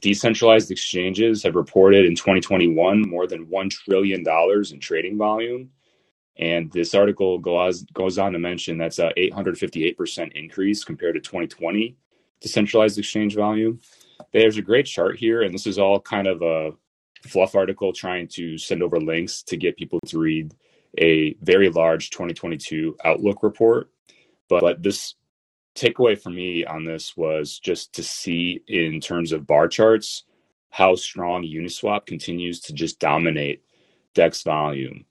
decentralized exchanges have reported in 2021 more than $1 trillion in trading volume. And this article goes, goes on to mention that's a 858% increase compared to 2020 decentralized exchange volume. There's a great chart here, and this is all kind of a fluff article trying to send over links to get people to read a very large 2022 outlook report. But, but this takeaway for me on this was just to see in terms of bar charts how strong Uniswap continues to just dominate DEX volume.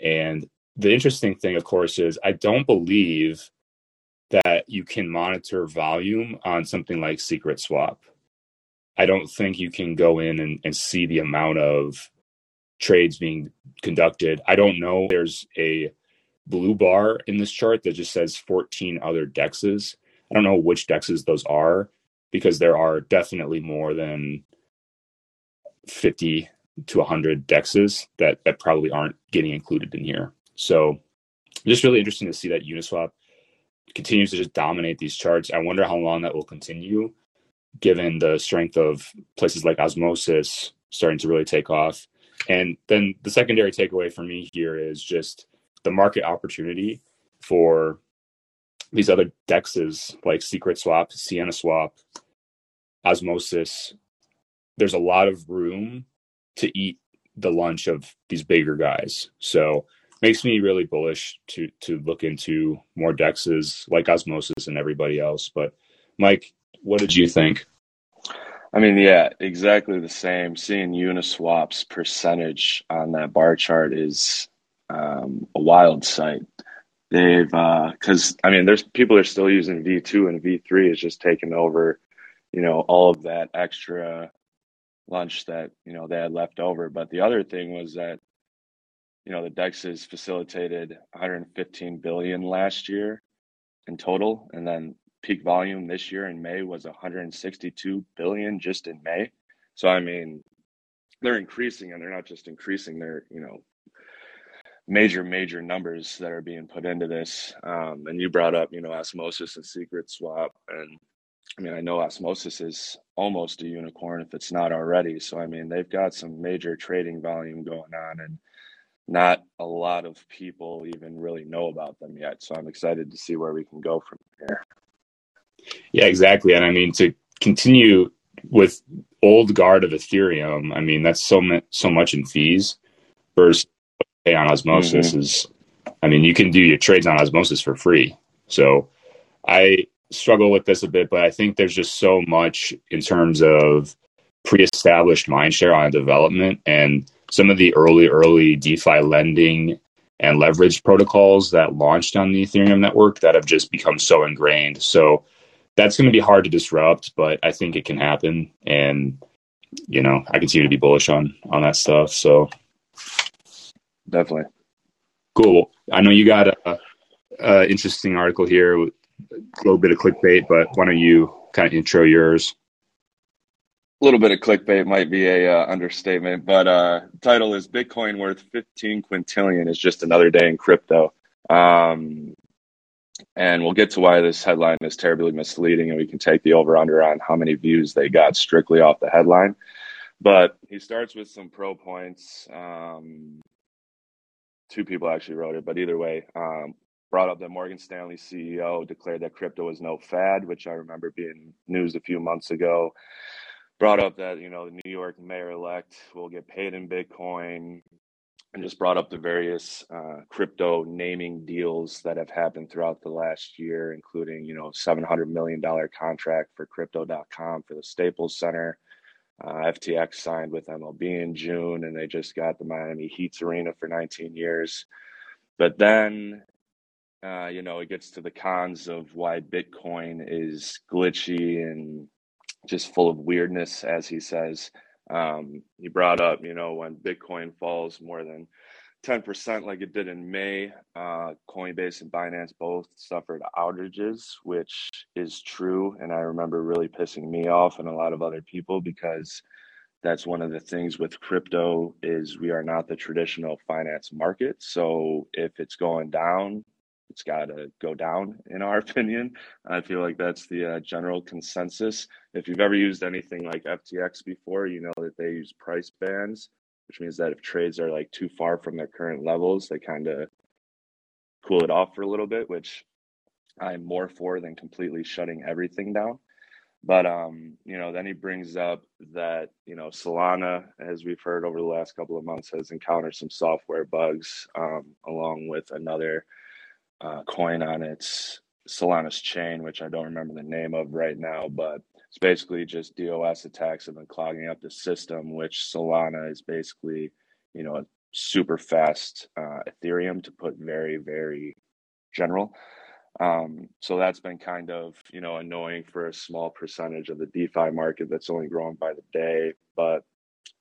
And the interesting thing, of course, is I don't believe that you can monitor volume on something like Secret Swap. I don't think you can go in and, and see the amount of trades being conducted. I don't know. There's a blue bar in this chart that just says 14 other dexes. I don't know which dexes those are because there are definitely more than 50 to 100 dexes that, that probably aren't getting included in here. So just really interesting to see that Uniswap continues to just dominate these charts. I wonder how long that will continue given the strength of places like Osmosis starting to really take off. And then the secondary takeaway for me here is just the market opportunity for these other dexes like Secret Swap, Sienna Swap, Osmosis. There's a lot of room to eat the lunch of these bigger guys. So makes me really bullish to to look into more dexes like Osmosis and everybody else. But Mike, what did you think? I mean, yeah, exactly the same. Seeing Uniswap's percentage on that bar chart is um, a wild sight. They've because uh, I mean, there's people are still using V2 and V3 is just taking over, you know, all of that extra lunch that you know they had left over. But the other thing was that you know the dexes facilitated 115 billion last year in total, and then peak volume this year in May was 162 billion just in May. So I mean, they're increasing, and they're not just increasing; they're you know major major numbers that are being put into this. Um, and you brought up you know osmosis and secret swap, and I mean I know osmosis is almost a unicorn if it's not already. So I mean they've got some major trading volume going on, and not a lot of people even really know about them yet. So I'm excited to see where we can go from here. Yeah, exactly. And I mean, to continue with old guard of Ethereum, I mean, that's so so much in fees versus on osmosis mm-hmm. is, I mean, you can do your trades on osmosis for free. So I struggle with this a bit, but I think there's just so much in terms of pre-established mindshare on development and some of the early, early DeFi lending and leverage protocols that launched on the Ethereum network that have just become so ingrained. So that's going to be hard to disrupt, but I think it can happen. And, you know, I continue to be bullish on, on that stuff. So definitely. Cool. I know you got a, a interesting article here, with a little bit of clickbait, but why don't you kind of intro yours? A little bit of clickbait might be a uh, understatement, but uh, title is Bitcoin worth 15 quintillion is just another day in crypto. Um, and we'll get to why this headline is terribly misleading, and we can take the over under on how many views they got strictly off the headline. But he starts with some pro points. Um, two people actually wrote it, but either way, um, brought up that Morgan Stanley CEO declared that crypto is no fad, which I remember being news a few months ago. Brought up that you know the New York mayor elect will get paid in Bitcoin and just brought up the various uh, crypto naming deals that have happened throughout the last year, including you know $700 million contract for Crypto.com for the Staples Center. Uh, FTX signed with MLB in June, and they just got the Miami Heat's arena for 19 years. But then, uh, you know, it gets to the cons of why Bitcoin is glitchy and just full of weirdness, as he says. Um, he brought up, you know, when Bitcoin falls more than 10% like it did in May, uh, Coinbase and Binance both suffered outages, which is true. And I remember really pissing me off and a lot of other people because that's one of the things with crypto is we are not the traditional finance market. So if it's going down, it's got to go down, in our opinion. I feel like that's the uh, general consensus. If you've ever used anything like FTX before, you know that they use price bands, which means that if trades are like too far from their current levels, they kind of cool it off for a little bit, which I'm more for than completely shutting everything down. But um, you know, then he brings up that you know Solana, as we've heard over the last couple of months, has encountered some software bugs, um, along with another uh, coin on its Solana's chain, which I don't remember the name of right now, but it's basically just DOS attacks have been clogging up the system, which Solana is basically, you know, a super fast uh, Ethereum to put very, very general. Um, so that's been kind of you know annoying for a small percentage of the DeFi market that's only growing by the day. But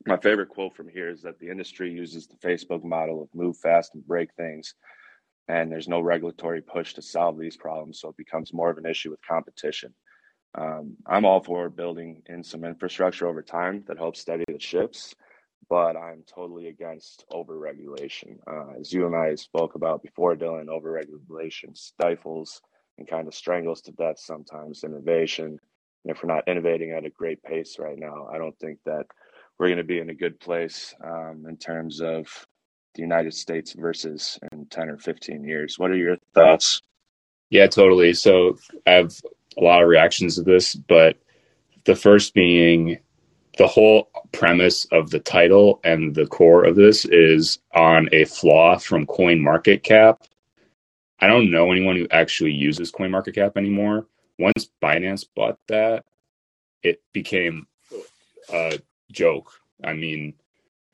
my favorite quote from here is that the industry uses the Facebook model of move fast and break things, and there's no regulatory push to solve these problems, so it becomes more of an issue with competition. Um, I'm all for building in some infrastructure over time that helps steady the ships but I'm totally against overregulation. Uh, as you and I spoke about before, Dylan, overregulation stifles and kind of strangles to death sometimes innovation. And if we're not innovating at a great pace right now, I don't think that we're going to be in a good place um, in terms of the United States versus in 10 or 15 years. What are your thoughts? Yeah, totally. So I have a lot of reactions to this, but the first being the whole premise of the title and the core of this is on a flaw from coin market cap. I don't know anyone who actually uses coin market cap anymore. Once binance bought that it became a joke. I mean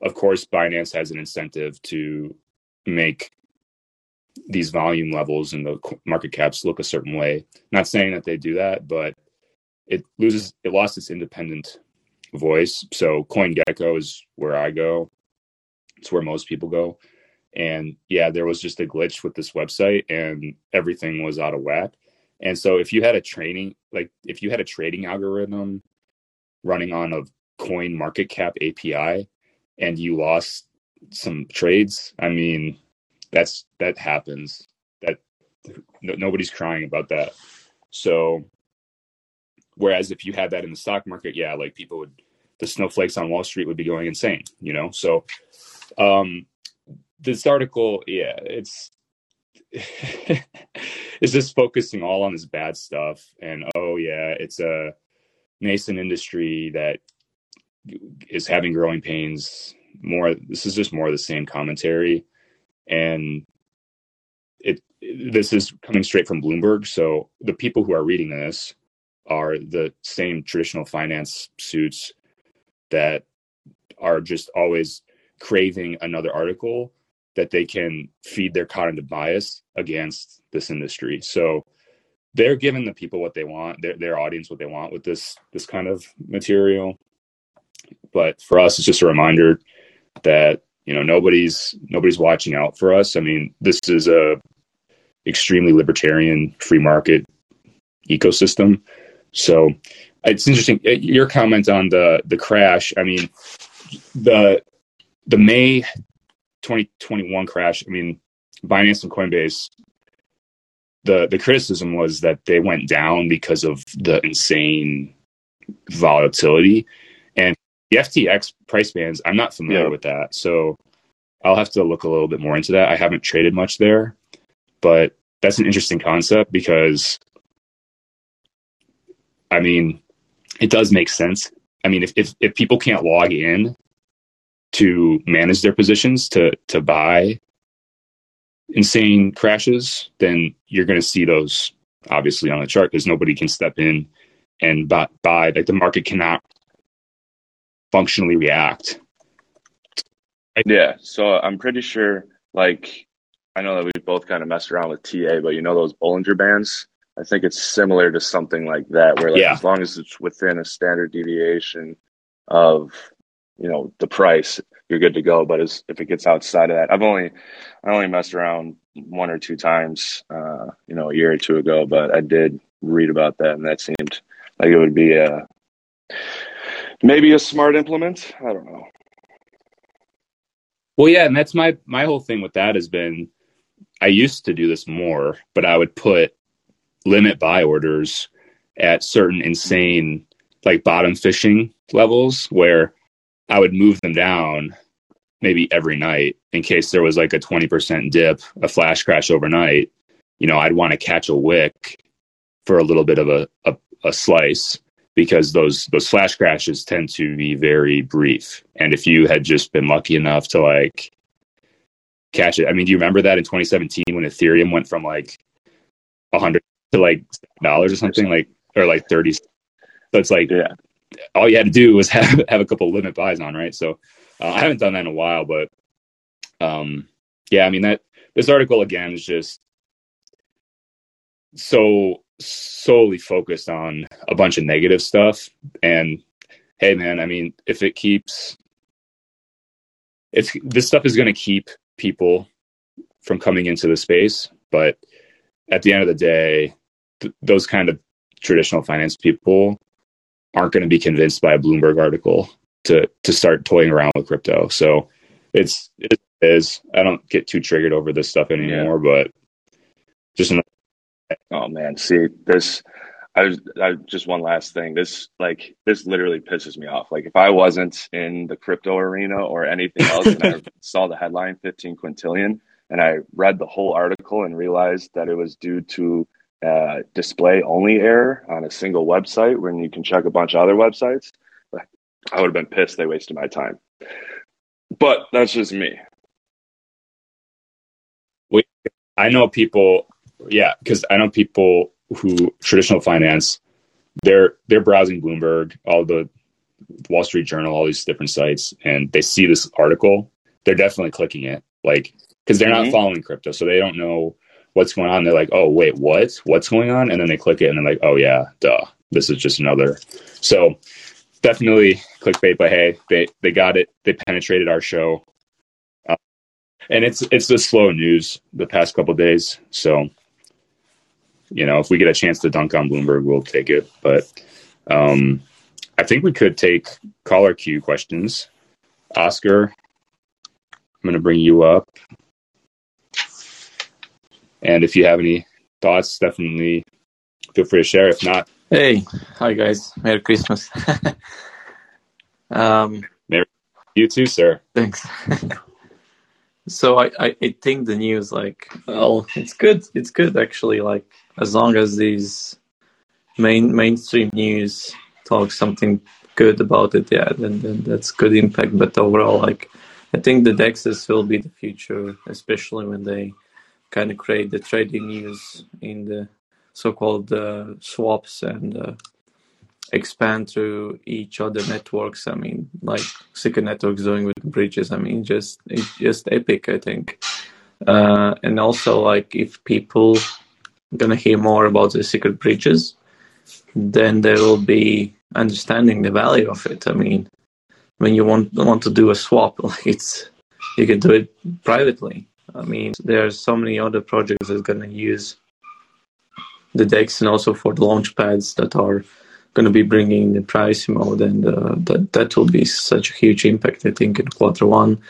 of course binance has an incentive to make these volume levels and the market caps look a certain way not saying that they do that but it loses it lost its independent voice. So CoinGecko is where I go. It's where most people go. And yeah, there was just a glitch with this website and everything was out of whack. And so if you had a training like if you had a trading algorithm running on a coin market cap API and you lost some trades, I mean, that's that happens. That no, nobody's crying about that. So Whereas if you had that in the stock market, yeah, like people would, the snowflakes on Wall Street would be going insane, you know? So, um, this article, yeah, it's, it's just focusing all on this bad stuff. And oh, yeah, it's a nascent industry that is having growing pains. More, this is just more of the same commentary. And it, this is coming straight from Bloomberg. So the people who are reading this are the same traditional finance suits that are just always craving another article that they can feed their cognitive bias against this industry. So they're giving the people what they want, their their audience what they want with this this kind of material. But for us, it's just a reminder that you know nobody's nobody's watching out for us. I mean, this is a extremely libertarian free market ecosystem so it's interesting uh, your comment on the the crash. I mean, the the May 2021 crash. I mean, Binance and Coinbase. The the criticism was that they went down because of the insane volatility and the FTX price bands. I'm not familiar yeah. with that, so I'll have to look a little bit more into that. I haven't traded much there, but that's an interesting concept because I mean, it does make sense. I mean, if, if, if people can't log in to manage their positions to, to buy insane crashes, then you're going to see those obviously on the chart because nobody can step in and buy, buy. Like the market cannot functionally react. Yeah. So I'm pretty sure, like, I know that we both kind of messed around with TA, but you know those Bollinger Bands? I think it's similar to something like that, where like yeah. as long as it's within a standard deviation of you know the price, you're good to go. But as, if it gets outside of that, I've only I only messed around one or two times, uh, you know, a year or two ago, but I did read about that, and that seemed like it would be a maybe a smart implement. I don't know. Well, yeah, and that's my my whole thing with that has been I used to do this more, but I would put limit buy orders at certain insane like bottom fishing levels where I would move them down maybe every night in case there was like a 20% dip, a flash crash overnight. You know, I'd want to catch a wick for a little bit of a, a, a slice because those those flash crashes tend to be very brief. And if you had just been lucky enough to like catch it, I mean, do you remember that in 2017 when Ethereum went from like 100 to like dollars or something like or like 30 so it's like Yeah. all you had to do was have have a couple limit buys on right so uh, i haven't done that in a while but um yeah i mean that this article again is just so solely focused on a bunch of negative stuff. And hey man i mean if it keeps it's this stuff is going to keep people from coming into the space. But at the end of the day th- those kind of traditional finance people aren't going to be convinced by a bloomberg article to to start toying around with crypto. So it's it is i don't get too triggered over this stuff anymore but just another Oh man, see this. I was I, just one last thing. This like this literally pisses me off. Like if I wasn't in the crypto arena or anything else, and I saw the headline 15 quintillion, and I read the whole article and realized that it was due to uh, display only error on a single website when you can check a bunch of other websites. I would have been pissed they wasted my time. But that's just me. We, I know people, yeah, because I know people who traditional finance, they're they're browsing Bloomberg, all the Wall Street Journal, all these different sites, and they see this article. They're definitely clicking it, like because they're not Mhm. following crypto, so they don't know what's going on. They're like, oh wait, what? What's going on? And then they click it, and they're like, oh yeah, duh, this is just another. So definitely clickbait, but hey, they they got it. They penetrated our show and it's it's the slow news the past couple days. So, you know, if we get a chance to dunk on Bloomberg, we'll take it. But um, I think we could take caller queue questions. Oscar, I'm going to bring you up, and if you have any thoughts, definitely feel free to share. If not, Hey, hi guys. Merry Christmas. um, you too, sir. thanks. so I, I, I think the news, like, well, it's good. It's good actually. Like, as long as these main mainstream news talk something good about it, yeah, then, then that's good impact. But overall, like, I think the dexes will be the future, especially when they kind of create the trading news in the so-called uh, swaps and uh, expand to each other networks. I mean, like Secret Networks doing with bridges. I mean, just it's just epic. I think, uh, and also like if people gonna hear more about the secret bridges, then there will be understanding the value of it. I mean, when you want want to do a swap, like it's you can do it privately. I mean, there's so many other projects that's gonna use the DEX and also for the launch pads that are going to be bringing the price mode and uh, that that will be such a huge impact I think in quarter one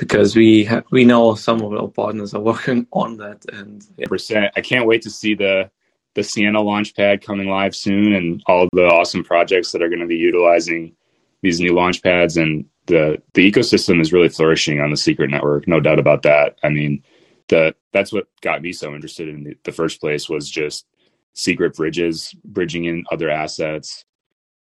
because we ha- we know some of our partners are working on that and percent. I can't wait to see the the Sienna launchpad coming live soon, and all the awesome projects that are going to be utilizing these new launch pads. And the the ecosystem is really flourishing on the Secret Network, no doubt about that. I mean, the that's what got me so interested in the, the first place was just secret bridges, bridging in other assets,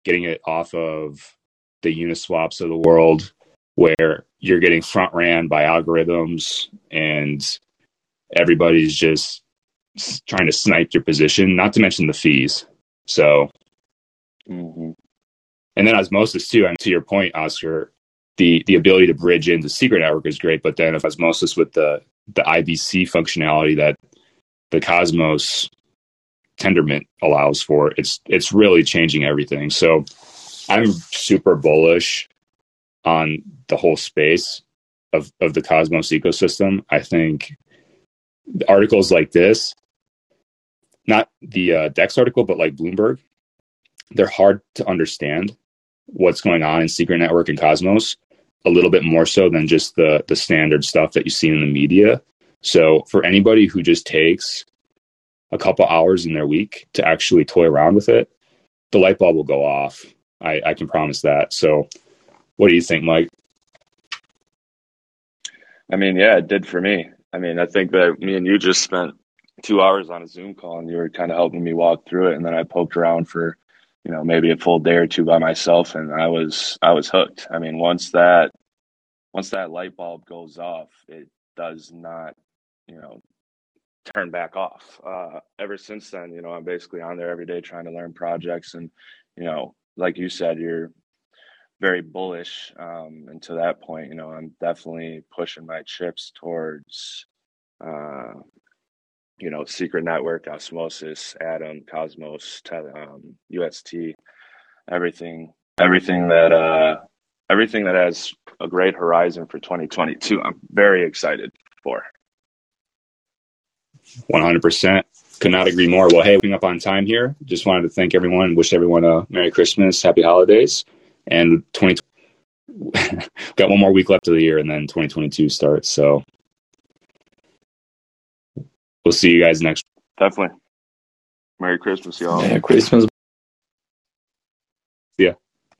getting it off of the Uniswaps of the world, where you're getting front ran by algorithms and everybody's just trying to snipe your position, not to mention the fees. So, hmm and then osmosis too. And to your point, Oscar, the the ability to bridge into secret network is great, but then if osmosis with the the IBC functionality that the Cosmos Tendermint allows for, it's it's really changing everything. So, I'm super bullish on the whole space of of the Cosmos ecosystem. I think articles like this, not the uh, Dex article, but like Bloomberg, they're hard to understand what's going on in Secret Network and Cosmos a little bit more so than just the the standard stuff that you see in the media. So for anybody who just takes a couple hours in their week to actually toy around with it, the light bulb will go off. I, I can promise that. So what do you think, Mike? I mean, yeah, it did for me. I mean, I think that me and you just spent two hours on a Zoom call and you were kind of helping me walk through it. And then I poked around for, you know, maybe a full day or two by myself and I was, I was hooked. I mean, once that, once that light bulb goes off, it does not, you know, turn back off. Uh, ever since then, you know, I'm basically on there every day trying to learn projects and, you know, like you said, you're very bullish. Um, and to that point, you know, I'm definitely pushing my chips towards, uh, you know, Secret Network, Osmosis, Atom, Cosmos, um, UST, everything, everything that, uh, everything that has a great horizon for 2022. I'm very excited for. 100%. Could not agree more. Well, hey, we're up on time here. Just wanted to thank everyone, wish everyone a Merry Christmas, Happy Holidays and 20 got one more week left of the year and then 2022 starts so we'll see you guys next definitely merry christmas y'all merry christmas yeah